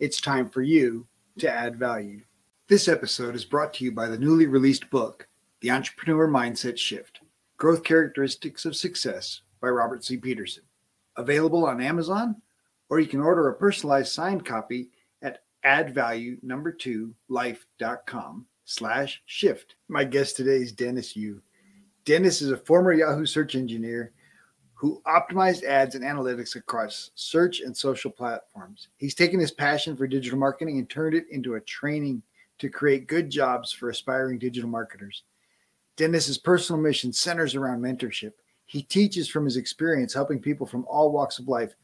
it's time for you to add value. This episode is brought to you by the newly released book, The Entrepreneur Mindset Shift Growth Characteristics of Success by Robert C. Peterson. Available on Amazon, or you can order a personalized signed copy at addvalue number two life.com slash shift. My guest today is Dennis Yu. Dennis is a former Yahoo search engineer who optimized ads and analytics across search and social platforms. He's taken his passion for digital marketing and turned it into a training to create good jobs for aspiring digital marketers. Dennis's personal mission centers around mentorship. He teaches from his experience helping people from all walks of life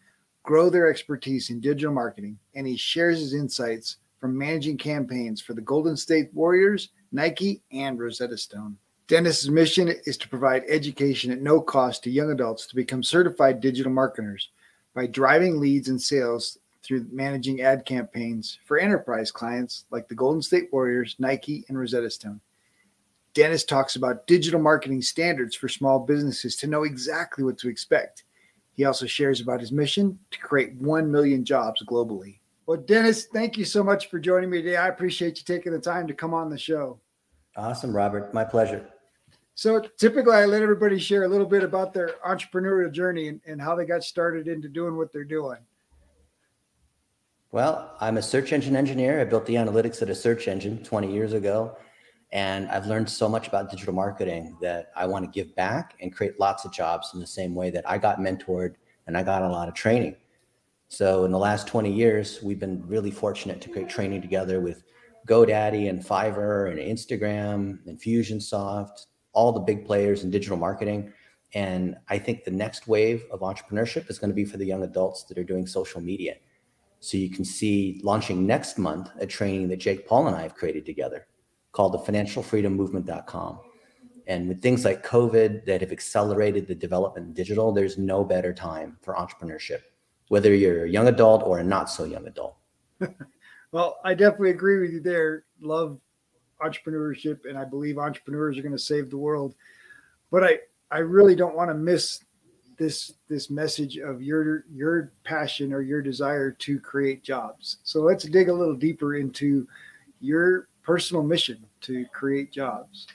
grow their expertise in digital marketing, and he shares his insights from managing campaigns for the Golden State Warriors, Nike, and Rosetta Stone. Dennis's mission is to provide education at no cost to young adults to become certified digital marketers by driving leads and sales through managing ad campaigns for enterprise clients like the Golden State Warriors, Nike, and Rosetta Stone. Dennis talks about digital marketing standards for small businesses to know exactly what to expect. He also shares about his mission to create 1 million jobs globally. Well, Dennis, thank you so much for joining me today. I appreciate you taking the time to come on the show. Awesome, Robert. My pleasure. So typically, I let everybody share a little bit about their entrepreneurial journey and, and how they got started into doing what they're doing. Well, I'm a search engine engineer. I built the analytics at a search engine 20 years ago. And I've learned so much about digital marketing that I want to give back and create lots of jobs in the same way that I got mentored and I got a lot of training. So in the last 20 years, we've been really fortunate to create training together with GoDaddy and Fiverr and Instagram and Infusionsoft, all the big players in digital marketing. And I think the next wave of entrepreneurship is going to be for the young adults that are doing social media. So you can see launching next month a training that Jake Paul and I have created together called the financialfreedommovement.com. And with things like COVID that have accelerated the development digital, there's no better time for entrepreneurship, whether you're a young adult or a not so young adult. well, I definitely agree with you there. Love entrepreneurship, and I believe entrepreneurs are going to save the world. But I, I really don't want to miss this this message of your your passion or your desire to create jobs. So let's dig a little deeper into your personal mission to create jobs.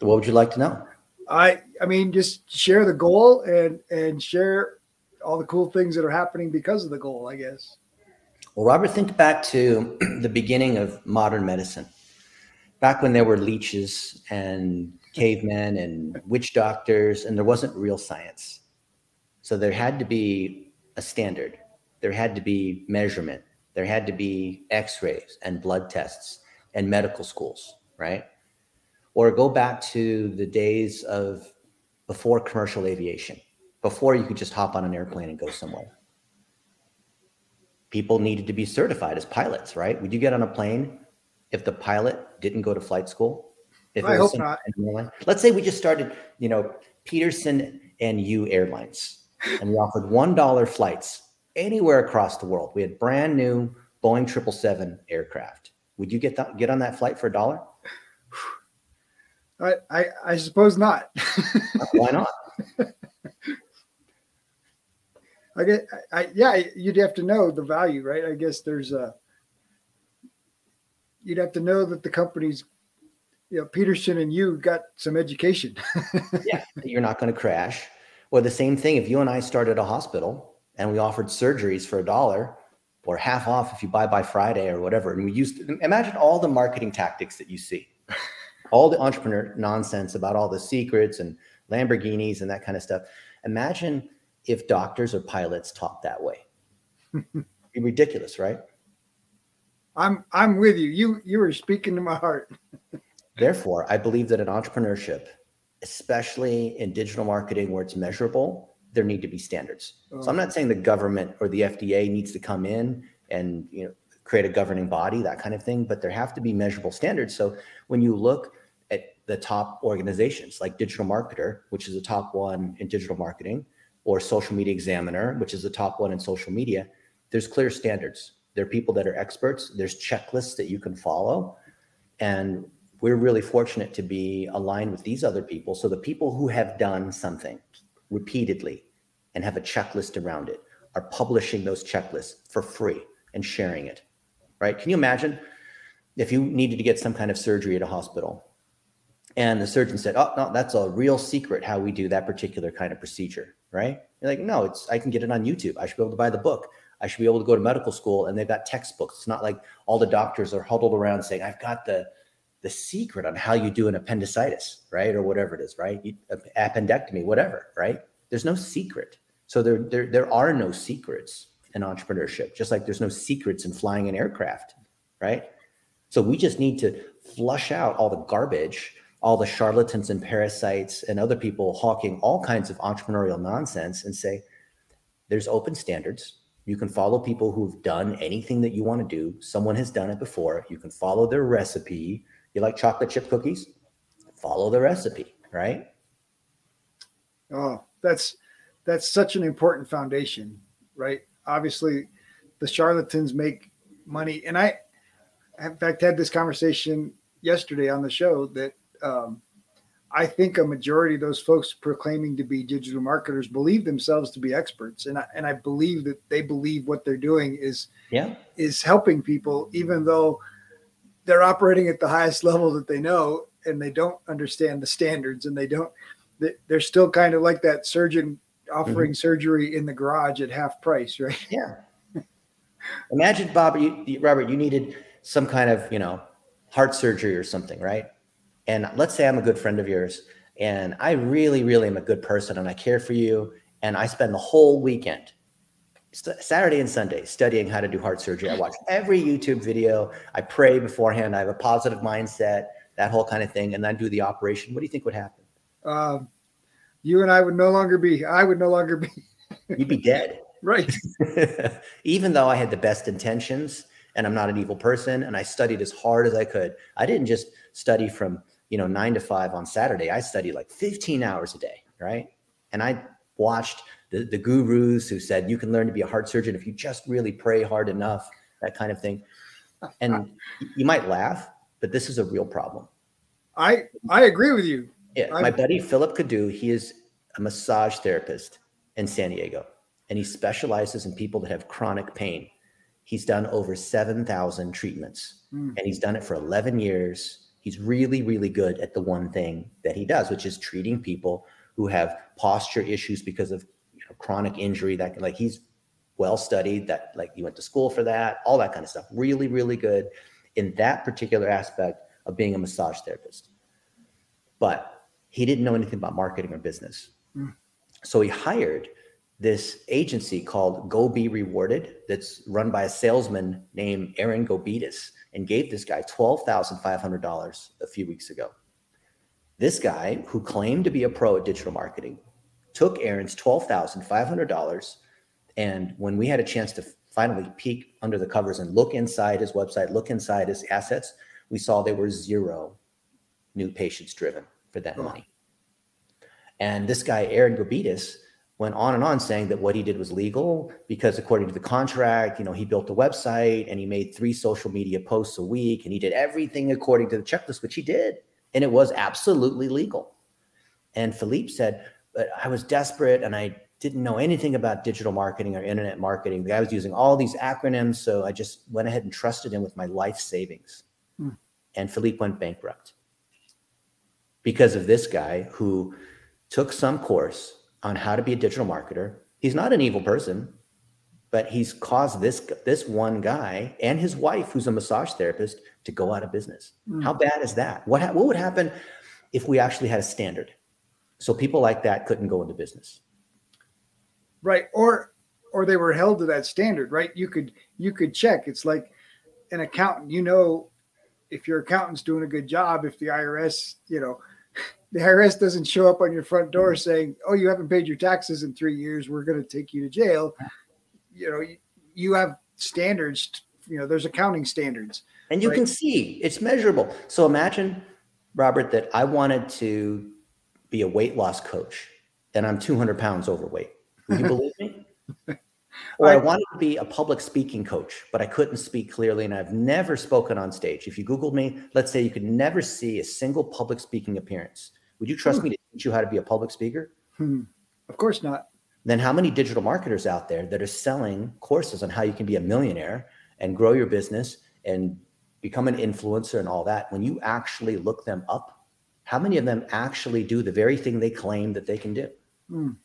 What would you like to know? I I mean just share the goal and and share all the cool things that are happening because of the goal, I guess. Well, Robert, think back to the beginning of modern medicine back when there were leeches and cavemen and witch doctors, and there wasn't real science. So there had to be a standard, there had to be measurement, there had to be x rays and blood tests and medical schools, right? Or go back to the days of before commercial aviation, before you could just hop on an airplane and go somewhere. People needed to be certified as pilots, right? Would you get on a plane if the pilot didn't go to flight school? If I hope not. Let's say we just started, you know, Peterson and Yu Airlines, and we offered one dollar flights anywhere across the world. We had brand new Boeing triple seven aircraft. Would you get that, get on that flight for a dollar? I, I, I suppose not. Why not? I get, I, yeah, you'd have to know the value, right? I guess there's a, you'd have to know that the company's you know peterson and you got some education. Yeah you're not going to crash. Or the same thing if you and i started a hospital and we offered surgeries for a dollar or half off if you buy by friday or whatever and we used to, imagine all the marketing tactics that you see. All the entrepreneur nonsense about all the secrets and lamborghinis and that kind of stuff. Imagine if doctors or pilots taught that way. Be ridiculous right I'm I'm with you. You you were speaking to my heart. Therefore, I believe that in entrepreneurship, especially in digital marketing where it's measurable, there need to be standards. Oh. So I'm not saying the government or the FDA needs to come in and you know create a governing body, that kind of thing. But there have to be measurable standards. So when you look at the top organizations like Digital Marketer, which is the top one in digital marketing, or Social Media Examiner, which is the top one in social media, there's clear standards. There are people that are experts. There's checklists that you can follow. And we're really fortunate to be aligned with these other people. So the people who have done something repeatedly and have a checklist around it are publishing those checklists for free and sharing it. Right? Can you imagine if you needed to get some kind of surgery at a hospital and the surgeon said, "Oh, no, that's a real secret how we do that particular kind of procedure." Right? You're like, "No, it's I can get it on YouTube. I should be able to buy the book. I should be able to go to medical school and they've got textbooks. It's not like all the doctors are huddled around saying, I've got the the secret on how you do an appendicitis, right? Or whatever it is, right? You, appendectomy, whatever, right? There's no secret. So there, there, there are no secrets in entrepreneurship, just like there's no secrets in flying an aircraft, right? So we just need to flush out all the garbage, all the charlatans and parasites and other people hawking all kinds of entrepreneurial nonsense and say, there's open standards you can follow people who've done anything that you want to do. Someone has done it before. You can follow their recipe. You like chocolate chip cookies? Follow the recipe, right? Oh, that's that's such an important foundation, right? Obviously, the charlatans make money, and I, in fact, had this conversation yesterday on the show that um, I think a majority of those folks proclaiming to be digital marketers believe themselves to be experts, and I, and I believe that they believe what they're doing is yeah is helping people, even though they're operating at the highest level that they know, and they don't understand the standards, and they don't. They're still kind of like that surgeon offering mm-hmm. surgery in the garage at half price, right? Yeah. Imagine, Bob, you, Robert, you needed some kind of you know heart surgery or something, right? And let's say I'm a good friend of yours and I really, really am a good person and I care for you. And I spend the whole weekend, Saturday and Sunday, studying how to do heart surgery. I watch every YouTube video. I pray beforehand. I have a positive mindset, that whole kind of thing. And then do the operation. What do you think would happen? Um, you and I would no longer be, I would no longer be. You'd be dead. Right. Even though I had the best intentions and I'm not an evil person and I studied as hard as I could, I didn't just study from you know, nine to five on Saturday, I studied like 15 hours a day, right? And I watched the, the gurus who said you can learn to be a heart surgeon if you just really pray hard enough, that kind of thing. And you might laugh, but this is a real problem. I I agree with you. Yeah, my buddy Philip Cadu, he is a massage therapist in San Diego, and he specializes in people that have chronic pain. He's done over 7,000 treatments, mm. and he's done it for 11 years he's really, really good at the one thing that he does, which is treating people who have posture issues because of you know, chronic injury. That like he's well studied. That like he went to school for that, all that kind of stuff. Really, really good in that particular aspect of being a massage therapist. But he didn't know anything about marketing or business. Mm. So he hired this agency called Go Be Rewarded that's run by a salesman named Aaron Gobitis and gave this guy $12,500 a few weeks ago. This guy, who claimed to be a pro at digital marketing, took Aaron's $12,500. And when we had a chance to finally peek under the covers and look inside his website, look inside his assets, we saw there were zero new patients driven for that money. And this guy, Aaron Gobitis, went on and on saying that what he did was legal because according to the contract, you know, he built a website and he made three social media posts a week and he did everything according to the checklist, which he did. And it was absolutely legal. And Philippe said, but I was desperate and I didn't know anything about digital marketing or internet marketing. The guy was using all these acronyms. So I just went ahead and trusted him with my life savings. Hmm. And Philippe went bankrupt because of this guy who took some course on how to be a digital marketer. He's not an evil person, but he's caused this this one guy and his wife, who's a massage therapist, to go out of business. Mm. How bad is that? What ha- what would happen if we actually had a standard, so people like that couldn't go into business? Right, or or they were held to that standard. Right, you could you could check. It's like an accountant. You know, if your accountant's doing a good job, if the IRS, you know the IRS doesn't show up on your front door saying, "Oh, you haven't paid your taxes in three years. We're going to take you to jail." You know, you, you have standards you know there's accounting standards and you right? can see it's measurable so imagine robert that i wanted to be a weight loss coach and i'm 200 pounds overweight would you believe me or I, I wanted to be a public speaking coach but i couldn't speak clearly and i've never spoken on stage if you googled me let's say you could never see a single public speaking appearance would you trust hmm. me to teach you how to be a public speaker? Hmm. of course not. Then how many digital marketers out there that are selling courses on how you can be a millionaire and grow your business and become an influencer and all that? When you actually look them up how many of them actually do the very thing they claim that they can do? Mm.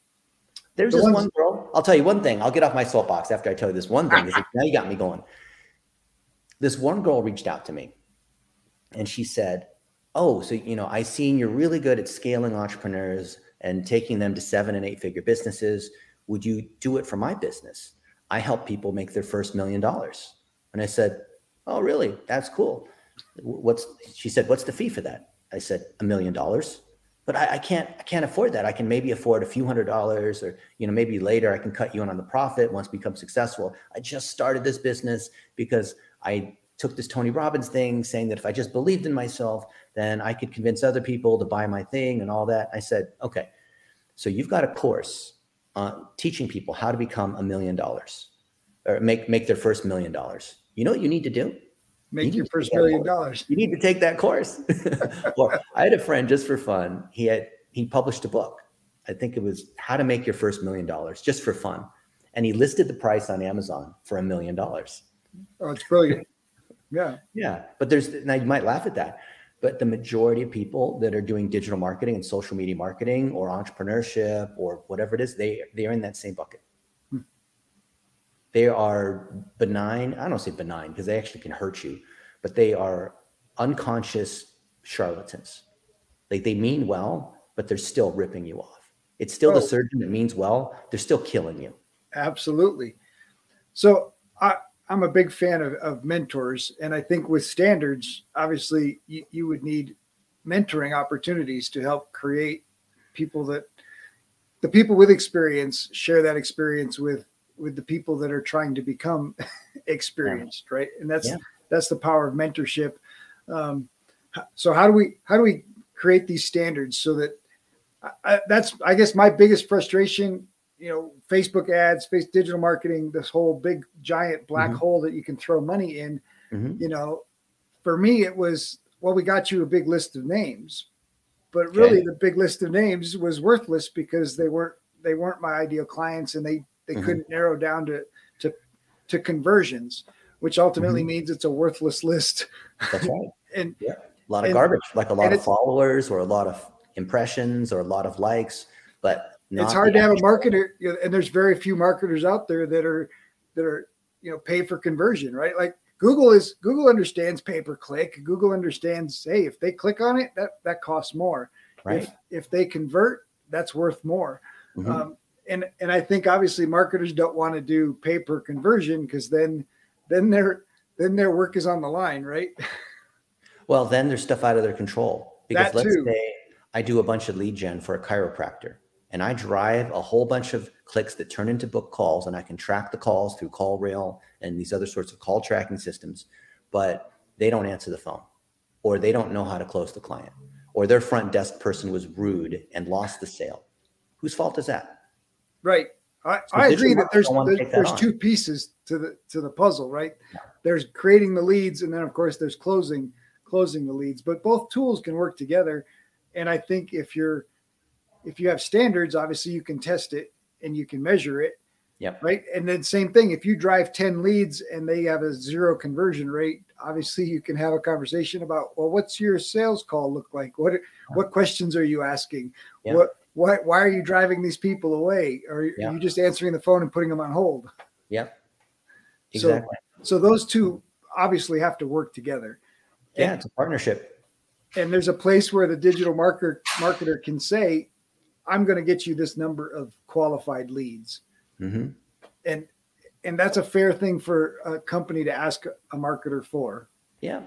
there's the this one girl. I'll tell you one thing. I'll get off my soapbox after i tell you this one thing. Now you got me going. This one girl reached out to me and she said oh so you know i seen you're really good at scaling entrepreneurs and taking them to seven and eight figure businesses. Would you do it for my business? I help people make their first million dollars. And I said, Oh, really? That's cool. What's she said, What's the fee for that? I said, A million dollars. But I, I, can't I can't afford that. I can maybe afford a few hundred dollars or you know, maybe later I can cut you in on the profit once become successful. I just started this business because I took this Tony Robbins thing saying that if I just believed in myself, then I could convince other people to buy my thing and all that. I said, okay, so you've got a course on teaching people how to become a million dollars or make, make their first million dollars. You know what you need to do? Make you your first million dollars. You need to take that course. or I had a friend just for fun. He had, he published a book. I think it was how to make your first million dollars just for fun. And he listed the price on Amazon for a million dollars. Oh, it's brilliant. Yeah. Yeah. But there's now you might laugh at that, but the majority of people that are doing digital marketing and social media marketing or entrepreneurship or whatever it is, they they are in that same bucket. Hmm. They are benign. I don't say benign because they actually can hurt you, but they are unconscious charlatans. Like they mean well, but they're still ripping you off. It's still oh. the surgeon that means well, they're still killing you. Absolutely. So I I'm a big fan of, of mentors, and I think with standards, obviously, you, you would need mentoring opportunities to help create people that the people with experience share that experience with with the people that are trying to become experienced, yeah. right? And that's yeah. that's the power of mentorship. Um, so how do we how do we create these standards so that I, that's I guess my biggest frustration you know facebook ads face digital marketing this whole big giant black mm-hmm. hole that you can throw money in mm-hmm. you know for me it was well we got you a big list of names but really okay. the big list of names was worthless because they weren't they weren't my ideal clients and they they mm-hmm. couldn't narrow down to to to conversions which ultimately mm-hmm. means it's a worthless list that's right and yeah a lot of and, garbage like a lot of followers or a lot of impressions or a lot of likes but it's hard to have a marketer, you know, and there's very few marketers out there that are that are you know pay for conversion, right? Like Google is Google understands pay per click. Google understands, hey, if they click on it, that that costs more. Right. If, if they convert, that's worth more. Mm-hmm. Um, and and I think obviously marketers don't want to do pay per conversion because then then their then their work is on the line, right? Well, then there's stuff out of their control because that let's too. say I do a bunch of lead gen for a chiropractor and I drive a whole bunch of clicks that turn into book calls, and I can track the calls through CallRail and these other sorts of call tracking systems, but they don't answer the phone, or they don't know how to close the client, or their front desk person was rude and lost the sale. Whose fault is that? Right. I, so I agree that there's there's, there's two pieces to the to the puzzle, right? Yeah. There's creating the leads, and then of course there's closing closing the leads. But both tools can work together. And I think if you're if you have standards, obviously you can test it and you can measure it. Yep. Right. And then same thing. If you drive 10 leads and they have a zero conversion rate, obviously you can have a conversation about, well, what's your sales call look like? What what questions are you asking? Yep. What why why are you driving these people away? Or yep. are you just answering the phone and putting them on hold? Yep. Exactly. So, so those two obviously have to work together. Yeah, and, it's a partnership. And there's a place where the digital marketer marketer can say, I'm going to get you this number of qualified leads. Mm-hmm. And and that's a fair thing for a company to ask a marketer for. Yeah.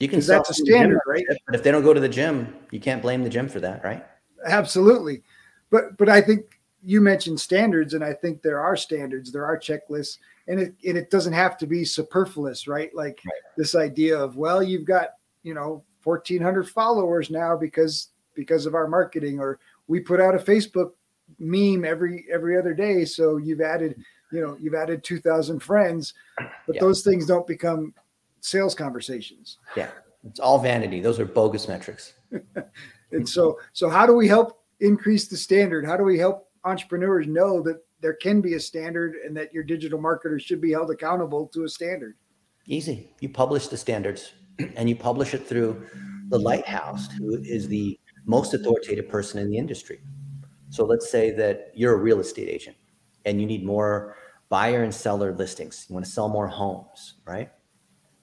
You can that's a standard, right? But if they don't go to the gym, you can't blame the gym for that, right? Absolutely. But but I think you mentioned standards, and I think there are standards, there are checklists, and it and it doesn't have to be superfluous, right? Like right. this idea of well, you've got you know 1,400 followers now because because of our marketing, or we put out a Facebook meme every every other day, so you've added you know you've added 2,000 friends, but yeah. those things don't become sales conversations. Yeah, it's all vanity. Those are bogus metrics. and so so how do we help increase the standard? How do we help entrepreneurs know that there can be a standard and that your digital marketers should be held accountable to a standard? Easy. You publish the standards and you publish it through the lighthouse, who is the most authoritative person in the industry. So let's say that you're a real estate agent and you need more buyer and seller listings. You want to sell more homes, right?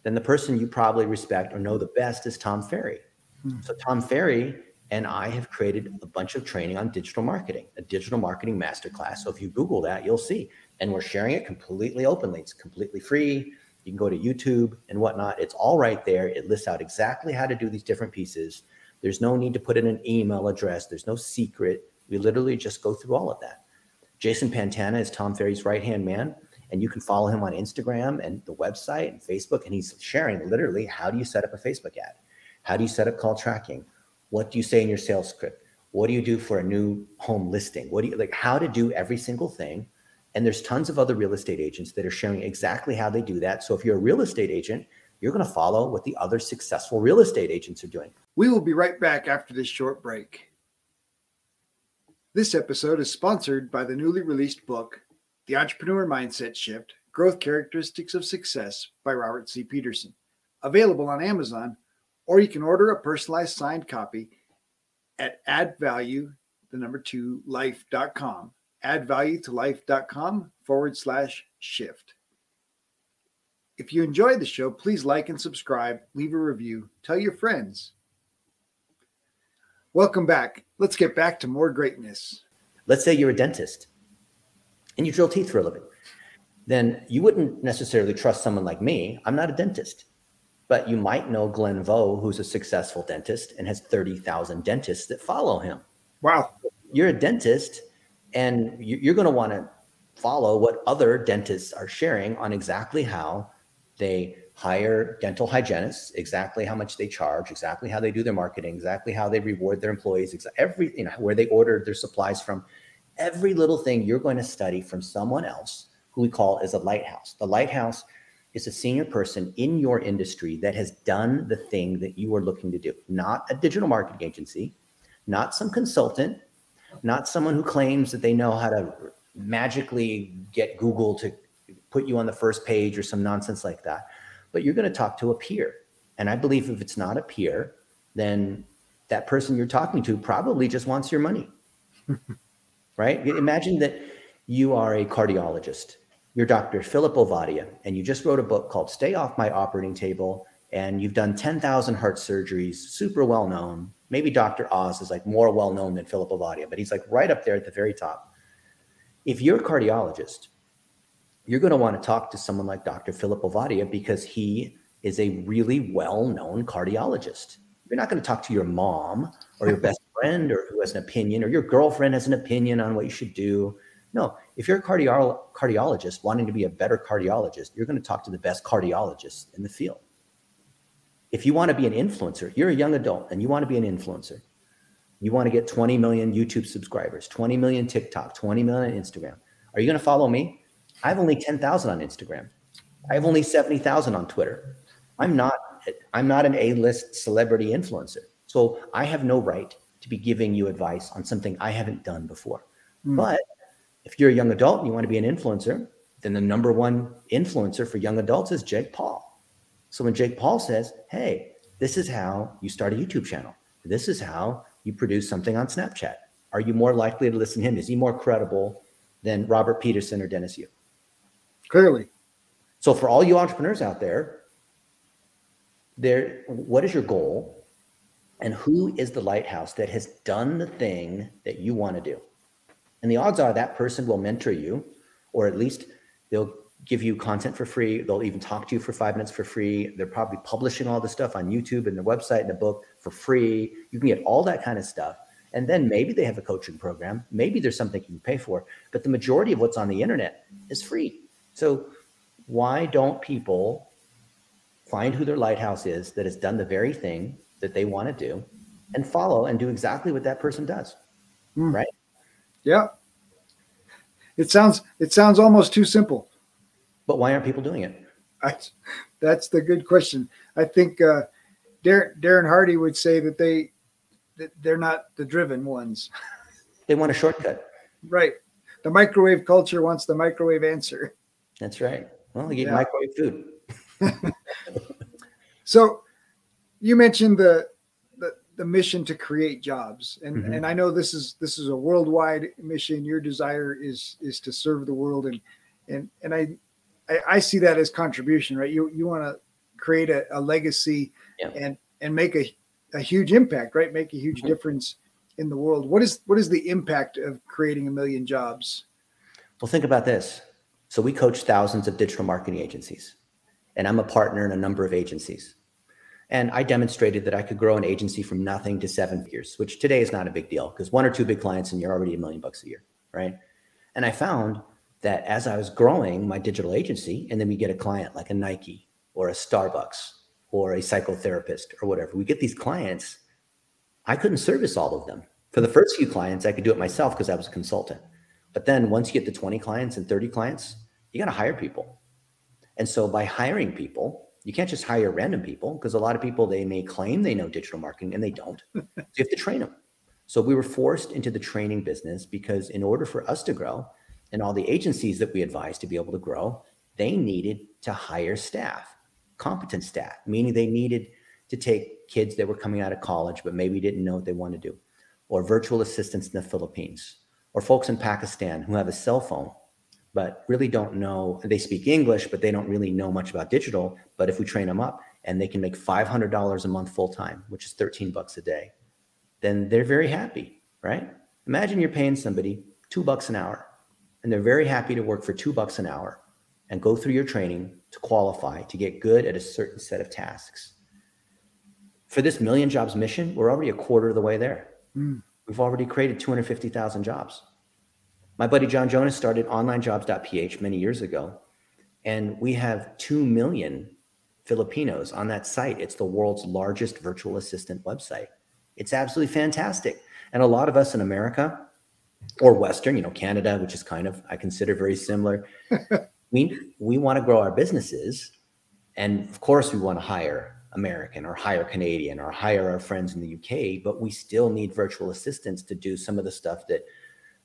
Then the person you probably respect or know the best is Tom Ferry. Hmm. So Tom Ferry and I have created a bunch of training on digital marketing, a digital marketing masterclass. So if you Google that, you'll see. And we're sharing it completely openly. It's completely free. You can go to YouTube and whatnot. It's all right there. It lists out exactly how to do these different pieces. There's no need to put in an email address. There's no secret. We literally just go through all of that. Jason Pantana is Tom Ferry's right hand man. And you can follow him on Instagram and the website and Facebook. And he's sharing literally how do you set up a Facebook ad? How do you set up call tracking? What do you say in your sales script? What do you do for a new home listing? What do you like how to do every single thing? And there's tons of other real estate agents that are sharing exactly how they do that. So if you're a real estate agent, you're going to follow what the other successful real estate agents are doing. We will be right back after this short break. This episode is sponsored by the newly released book, The Entrepreneur Mindset Shift Growth Characteristics of Success by Robert C. Peterson, available on Amazon or you can order a personalized signed copy at add value, the number two, life.com. Add value to life.com forward slash shift. If you enjoyed the show, please like and subscribe, leave a review, tell your friends. Welcome back. Let's get back to more greatness. Let's say you're a dentist and you drill teeth for a living. Then you wouldn't necessarily trust someone like me. I'm not a dentist but you might know Glenn Vo, who's a successful dentist and has 30,000 dentists that follow him. Wow. You're a dentist and you're going to want to follow what other dentists are sharing on exactly how they hire dental hygienists, exactly how much they charge, exactly how they do their marketing, exactly how they reward their employees, every, you know, where they order their supplies from. Every little thing you're going to study from someone else who we call as a lighthouse. The lighthouse is a senior person in your industry that has done the thing that you are looking to do, not a digital marketing agency, not some consultant, not someone who claims that they know how to magically get Google to put you on the first page or some nonsense like that. But you're going to talk to a peer. And I believe if it's not a peer, then that person you're talking to probably just wants your money. right? Imagine that you are a cardiologist you're Dr. Philip Ovadia, and you just wrote a book called Stay Off My Operating Table, and you've done 10,000 heart surgeries, super well known. Maybe Dr. Oz is like more well known than Philip Ovadia, but he's like right up there at the very top. If you're a cardiologist, you're going to want to talk to someone like Dr. Philip Ovadia because he is a really well known cardiologist. You're not going to talk to your mom or your best friend or who has an opinion or your girlfriend has an opinion on what you should do no, if you're a cardio- cardiologist wanting to be a better cardiologist, you're going to talk to the best cardiologists in the field. If you want to be an influencer, you're a young adult and you want to be an influencer. You want to get 20 million YouTube subscribers, 20 million TikTok, 20 million Instagram. Are you going to follow me? I have only 10,000 on Instagram. I have only 70,000 on Twitter. I'm not I'm not an A-list celebrity influencer. So I have no right to be giving you advice on something I haven't done before. Mm. But if you're a young adult and you want to be an influencer, then the number one influencer for young adults is Jake Paul. So when Jake Paul says, Hey, this is how you start a YouTube channel, this is how you produce something on Snapchat, are you more likely to listen to him? Is he more credible than Robert Peterson or Dennis Yu? Clearly. So for all you entrepreneurs out there, there what is your goal? And who is the lighthouse that has done the thing that you want to do? And the odds are that person will mentor you, or at least they'll give you content for free. They'll even talk to you for five minutes for free. They're probably publishing all the stuff on YouTube and their website and a book for free. You can get all that kind of stuff. And then maybe they have a coaching program. Maybe there's something you can pay for, but the majority of what's on the internet is free. So why don't people find who their lighthouse is that has done the very thing that they want to do and follow and do exactly what that person does? Mm. Right? Yeah. It sounds it sounds almost too simple. But why aren't people doing it? I, that's the good question. I think uh, Darren, Darren Hardy would say that they that they're not the driven ones. They want a shortcut. Right. The microwave culture wants the microwave answer. That's right. Well, they eat yeah. microwave food. so you mentioned the, the the mission to create jobs. And mm-hmm. and I know this is this is a worldwide mission. Your desire is is to serve the world and and and I I, I see that as contribution, right? You you want to create a, a legacy yeah. and and make a, a huge impact, right? Make a huge mm-hmm. difference in the world. What is what is the impact of creating a million jobs? Well, think about this. So we coach thousands of digital marketing agencies, and I'm a partner in a number of agencies. And I demonstrated that I could grow an agency from nothing to seven figures, which today is not a big deal because one or two big clients and you're already a million bucks a year, right? And I found that as I was growing my digital agency, and then we get a client like a Nike or a Starbucks or a psychotherapist or whatever, we get these clients. I couldn't service all of them. For the first few clients, I could do it myself because I was a consultant. But then once you get to 20 clients and 30 clients, you got to hire people. And so by hiring people, you can't just hire random people because a lot of people they may claim they know digital marketing and they don't. so you have to train them. So we were forced into the training business because in order for us to grow, and all the agencies that we advised to be able to grow, they needed to hire staff, competent staff, meaning they needed to take kids that were coming out of college but maybe didn't know what they wanted to do, or virtual assistants in the Philippines, or folks in Pakistan who have a cell phone but really don't know they speak english but they don't really know much about digital but if we train them up and they can make $500 a month full time which is 13 bucks a day then they're very happy right imagine you're paying somebody two bucks an hour and they're very happy to work for two bucks an hour and go through your training to qualify to get good at a certain set of tasks. For this million jobs mission, we're already a quarter of the way there. Mm. We've already created 250,000 jobs. My buddy John Jonas started onlinejobs.ph many years ago, and we have 2 million Filipinos on that site. It's the world's largest virtual assistant website. It's absolutely fantastic. And a lot of us in America, or Western, you know, Canada, which is kind of I consider very similar. we we want to grow our businesses, and of course we want to hire American or hire Canadian or hire our friends in the UK, but we still need virtual assistants to do some of the stuff that,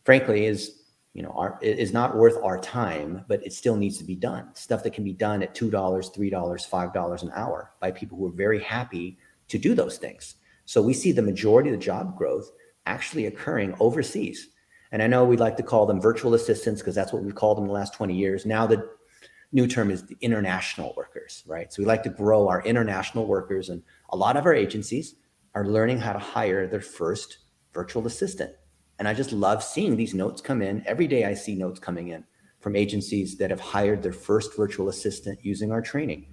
frankly, is you know our, is not worth our time, but it still needs to be done. Stuff that can be done at two dollars, three dollars, five dollars an hour by people who are very happy to do those things. So we see the majority of the job growth actually occurring overseas and I know we'd like to call them virtual assistants because that's what we've called them the last 20 years. Now the new term is the international workers, right? So we like to grow our international workers. And a lot of our agencies are learning how to hire their first virtual assistant. And I just love seeing these notes come in. Every day I see notes coming in from agencies that have hired their first virtual assistant using our training.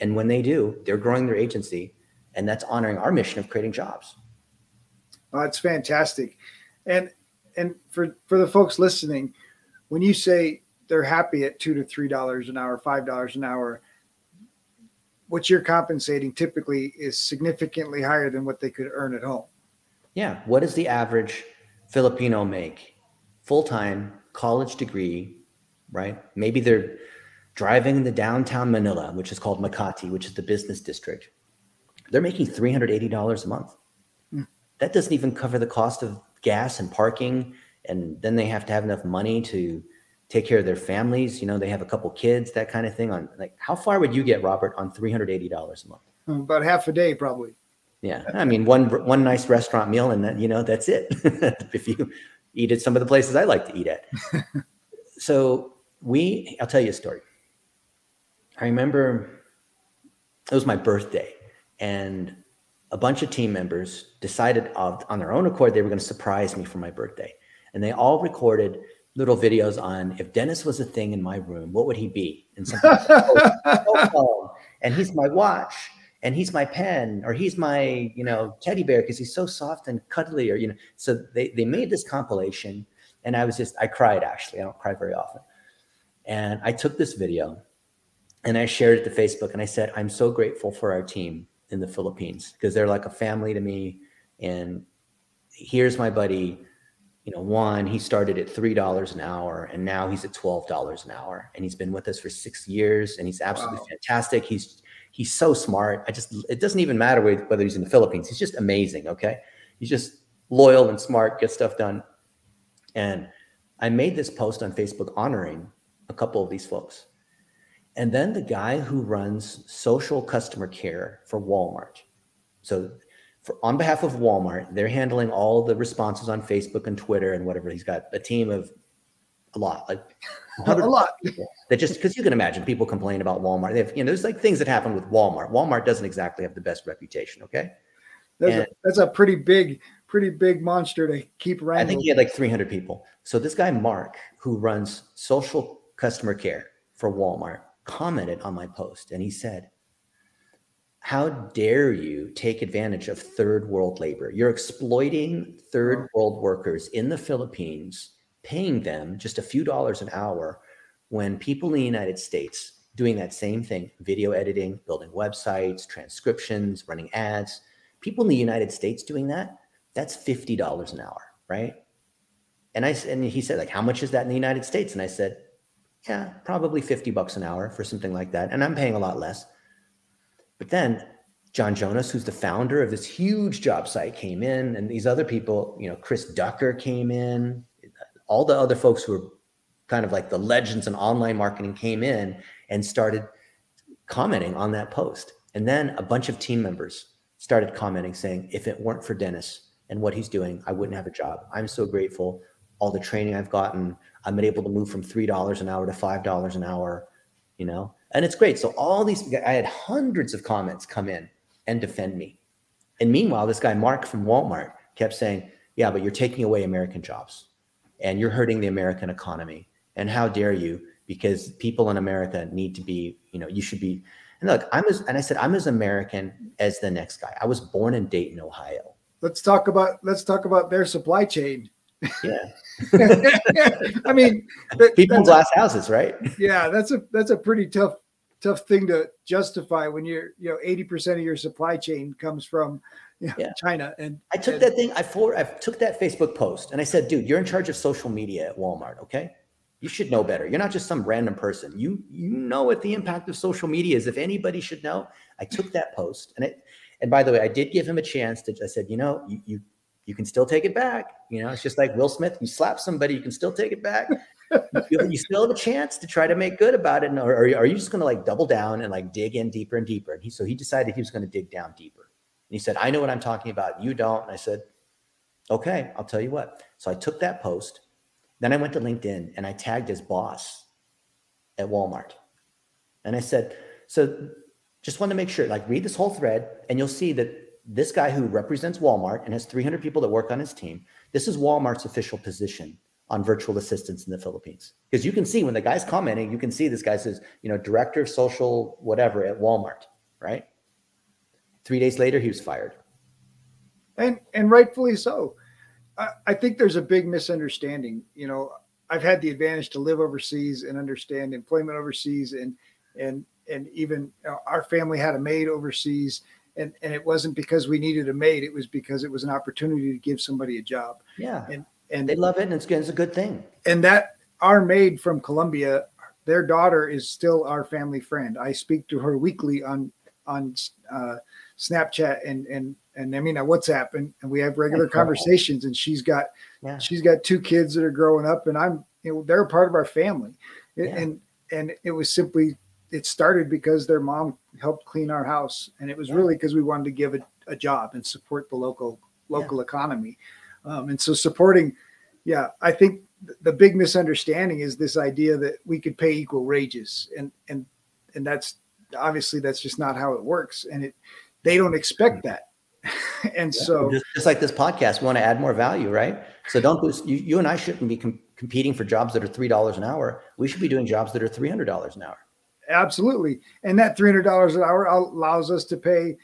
And when they do, they're growing their agency. And that's honoring our mission of creating jobs. Oh, it's fantastic. And and for for the folks listening, when you say they're happy at two to three dollars an hour, five dollars an hour, what you're compensating typically is significantly higher than what they could earn at home. Yeah. What is the average Filipino make? Full time, college degree, right? Maybe they're driving the downtown Manila, which is called Makati, which is the business district. They're making $380 a month. Mm. That doesn't even cover the cost of gas and parking and then they have to have enough money to take care of their families you know they have a couple kids that kind of thing on like how far would you get robert on $380 a month about half a day probably yeah i mean one one nice restaurant meal and then you know that's it if you eat at some of the places i like to eat at so we i'll tell you a story i remember it was my birthday and a bunch of team members decided on their own accord they were going to surprise me for my birthday. And they all recorded little videos on if Dennis was a thing in my room, what would he be? And something oh, and he's my watch. And he's my pen or he's my you know teddy bear because he's so soft and cuddly or you know so they they made this compilation and i was just i cried actually i don't cry very often and i took this video and i shared it to facebook and i said i'm so grateful for our team in the philippines because they're like a family to me and here's my buddy you know juan he started at three dollars an hour and now he's at twelve dollars an hour and he's been with us for six years and he's absolutely wow. fantastic he's He's so smart. I just, it doesn't even matter whether he's in the Philippines. He's just amazing. Okay. He's just loyal and smart, gets stuff done. And I made this post on Facebook honoring a couple of these folks. And then the guy who runs social customer care for Walmart. So, for, on behalf of Walmart, they're handling all the responses on Facebook and Twitter and whatever. He's got a team of a lot, like a lot. That just because you can imagine people complain about Walmart. They have, you know, there's like things that happen with Walmart. Walmart doesn't exactly have the best reputation. Okay. That's, and, a, that's a pretty big, pretty big monster to keep running. I think he had like 300 people. So this guy, Mark, who runs social customer care for Walmart, commented on my post and he said, how dare you take advantage of third world labor? You're exploiting third world workers in the Philippines paying them just a few dollars an hour when people in the United States doing that same thing video editing, building websites, transcriptions, running ads people in the United States doing that, that's $50 an hour, right? And I and he said, like, how much is that in the United States? And I said, yeah, probably 50 bucks an hour for something like that. And I'm paying a lot less. But then John Jonas, who's the founder of this huge job site, came in, and these other people, you know, Chris Ducker came in, all the other folks who were kind of like the legends in online marketing came in and started commenting on that post. And then a bunch of team members started commenting saying, if it weren't for Dennis and what he's doing, I wouldn't have a job. I'm so grateful. All the training I've gotten, I've been able to move from $3 an hour to $5 an hour, you know, and it's great. So all these, I had hundreds of comments come in and defend me. And meanwhile, this guy, Mark from Walmart, kept saying, yeah, but you're taking away American jobs and you're hurting the American economy. And how dare you? Because people in America need to be, you know, you should be. And look, I'm as, and I said, I'm as American as the next guy. I was born in Dayton, Ohio. Let's talk about let's talk about their supply chain. Yeah. I mean, people glass houses, right? Yeah, that's a that's a pretty tough tough thing to justify when you're you know 80% of your supply chain comes from yeah, yeah. China. And I took and, that thing. I for I took that Facebook post and I said, dude, you're in charge of social media at Walmart. Okay. You should know better. You're not just some random person. You you know what the impact of social media is. If anybody should know, I took that post and it. And by the way, I did give him a chance to. I said, you know, you you you can still take it back. You know, it's just like Will Smith. You slap somebody, you can still take it back. you, you, still have a chance to try to make good about it, or, or are you just going to like double down and like dig in deeper and deeper? And he so he decided he was going to dig down deeper. And he said, I know what I'm talking about. You don't. And I said, okay, I'll tell you what. So I took that post. Then I went to LinkedIn and I tagged his boss at Walmart. And I said, so just want to make sure, like, read this whole thread, and you'll see that this guy who represents Walmart and has 300 people that work on his team, this is Walmart's official position on virtual assistants in the Philippines. Because you can see when the guy's commenting, you can see this guy says, you know, director of social whatever at Walmart, right? Three days later, he was fired. And and rightfully so. I, I think there's a big misunderstanding. You know, I've had the advantage to live overseas and understand employment overseas, and and and even our family had a maid overseas, and and it wasn't because we needed a maid; it was because it was an opportunity to give somebody a job. Yeah, and and they love it, and it's, it's a good thing. And that our maid from Colombia, their daughter is still our family friend. I speak to her weekly on on uh, Snapchat and and and I mean uh, WhatsApp and, and we have regular conversations and she's got yeah. she's got two kids that are growing up and I'm you know they're a part of our family yeah. and and it was simply it started because their mom helped clean our house and it was yeah. really because we wanted to give a, a, job and support the local local economy um, and so supporting yeah I think the big misunderstanding is this idea that we could pay equal wages and and and that's obviously that's just not how it works and it they don't expect mm-hmm. that. and yeah, so just, just, like this podcast, we want to add more value, right? So don't you, you and I shouldn't be com- competing for jobs that are three dollars an hour. We should be doing jobs that are three hundred dollars an hour. absolutely. And that $300 an hour allows us to pay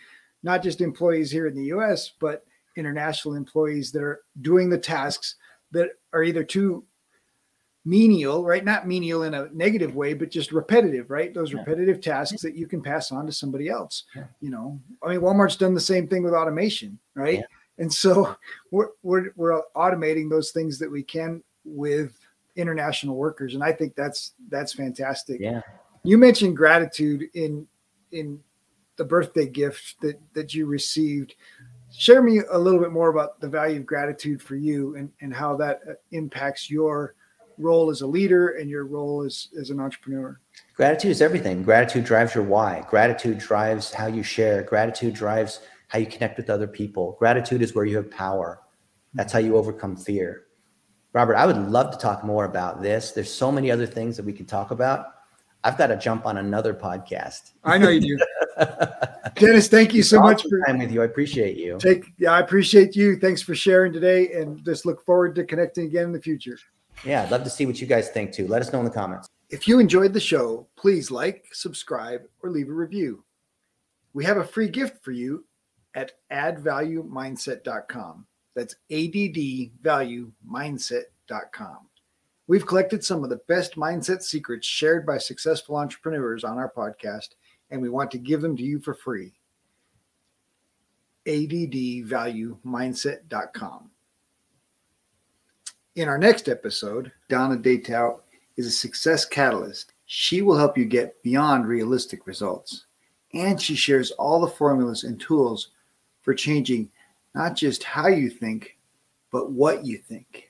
not just employees here in the US, but international employees that are doing the tasks that are either too menial, right? Not menial in a negative way, but just repetitive, right? Those yeah. repetitive tasks that you can pass on to somebody else. Yeah. You know, I mean, Walmart's done the same thing with automation, right? Yeah. And so we're, we're, we're automating those things that we can with international workers. And I think that's, that's fantastic. Yeah. You mentioned gratitude in, in the birthday gift that, that you received share me a little bit more about the value of gratitude for you and, and how that uh, impacts your role as a leader and your role as, as an entrepreneur? Gratitude is everything. Gratitude drives your why. Gratitude drives how you share. Gratitude drives how you connect with other people. Gratitude is where you have power. That's how you overcome fear. Robert, I would love to talk more about this. There's so many other things that we can talk about. I've got to jump on another podcast. I know you do. Dennis, thank you so much for time with you. I appreciate you. Take yeah, I appreciate you. Thanks for sharing today and just look forward to connecting again in the future. Yeah, I'd love to see what you guys think too. Let us know in the comments. If you enjoyed the show, please like, subscribe, or leave a review. We have a free gift for you at addvaluemindset.com. That's addvaluemindset.com. We've collected some of the best mindset secrets shared by successful entrepreneurs on our podcast, and we want to give them to you for free. addvaluemindset.com. In our next episode, Donna Daytow is a success catalyst. She will help you get beyond realistic results. And she shares all the formulas and tools for changing not just how you think, but what you think.